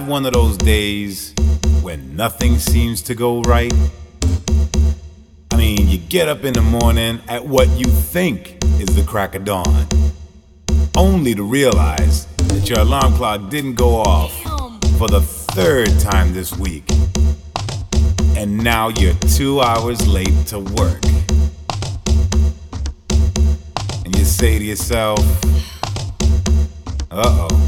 Have one of those days when nothing seems to go right? I mean, you get up in the morning at what you think is the crack of dawn, only to realize that your alarm clock didn't go off for the third time this week. And now you're two hours late to work. And you say to yourself, uh oh,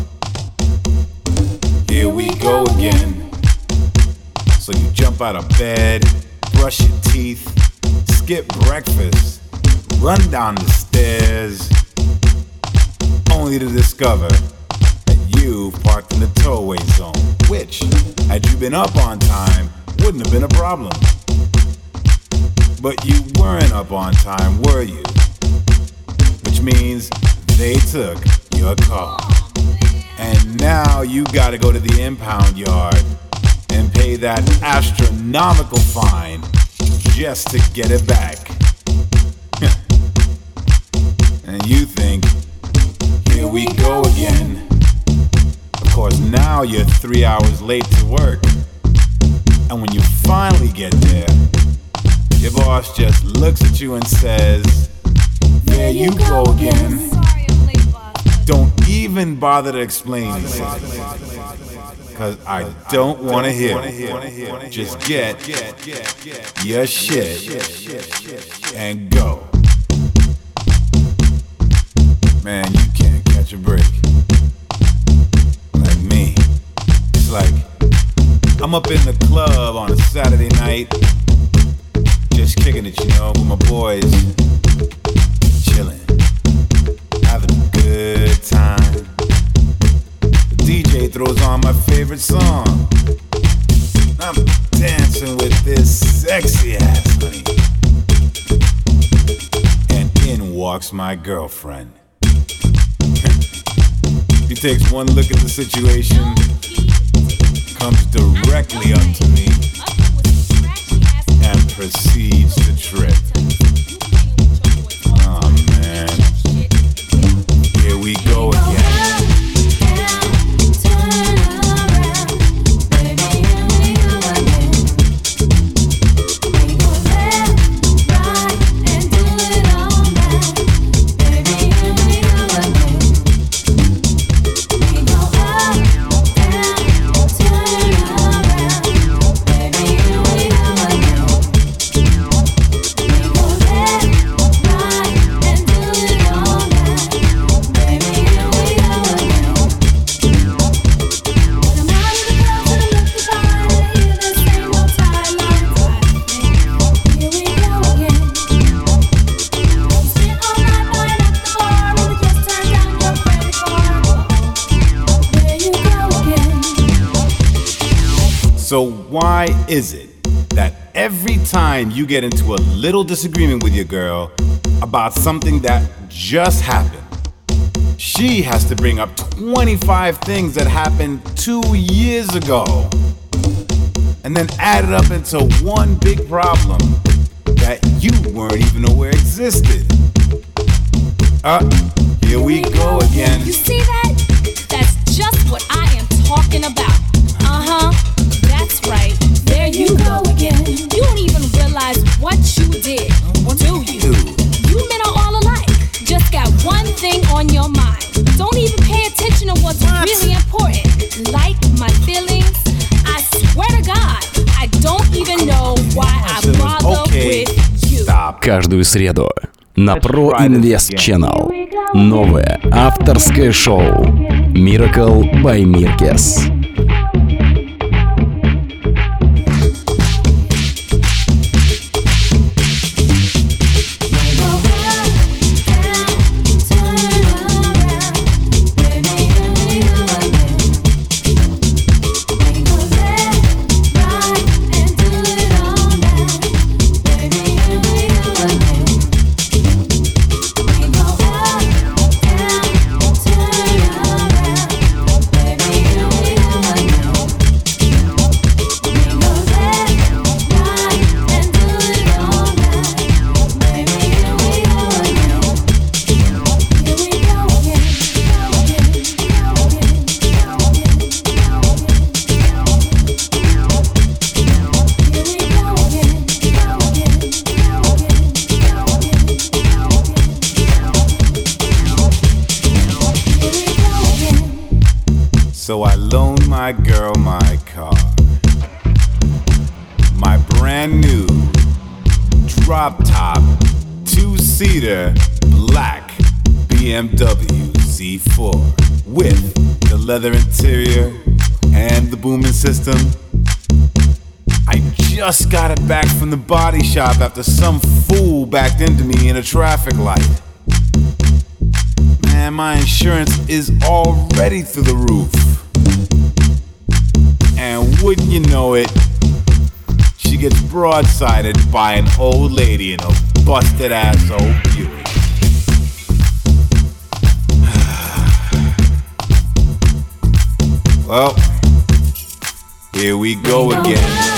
here we go again. So you jump out of bed, brush your teeth, skip breakfast, run down the stairs, only to discover that you've parked in the towaway zone, which, had you been up on time, wouldn't have been a problem. But you weren't up on time, were you? Which means they took your car. And now you gotta go to the impound yard and pay that astronomical fine just to get it back. and you think, here we go again. Of course, now you're three hours late to work. And when you finally get there, your boss just looks at you and says, There you go again. Even bother to explain Cause I don't want to hear it. Just get your shit and go. Man, you can't catch a break. Like me. It's like I'm up in the club on a Saturday night, just kicking it, you know, with my boys, chilling, having good time. The DJ throws on my favorite song. I'm dancing with this sexy ass honey. And in walks my girlfriend. he takes one look at the situation comes directly up to me and proceeds to trip. Oh man. We go So, why is it that every time you get into a little disagreement with your girl about something that just happened, she has to bring up 25 things that happened two years ago and then add it up into one big problem that you weren't even aware existed? Uh, here we go again. You see that? That's just what I am talking about. Uh huh. That's right. There you go again. You don't even realize what you did. Do you? You men are all alike. Just got one thing on your mind. Don't even pay attention to what's really important. Like my feelings. I swear to God, I don't even know why I bother okay. with you. Stop. Каждую среду на Pro Invest Channel. Новое авторское шоу Miracle by Mirkess. Seater, black BMW Z4 with the leather interior and the booming system. I just got it back from the body shop after some fool backed into me in a traffic light. Man, my insurance is already through the roof. And wouldn't you know it, she gets broadsided by an old lady in a busted ass old Buick. well, here we go again.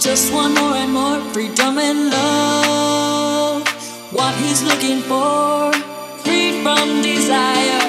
just want more and more freedom and love. What he's looking for, free from desire.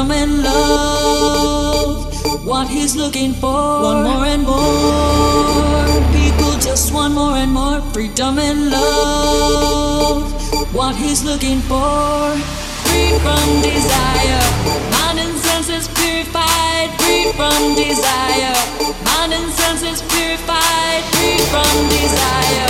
come and love what he's looking for. One more and more people, just one more and more freedom and love what he's looking for. Free from desire, mind and senses purified. Free from desire, mind and senses purified. Free from desire.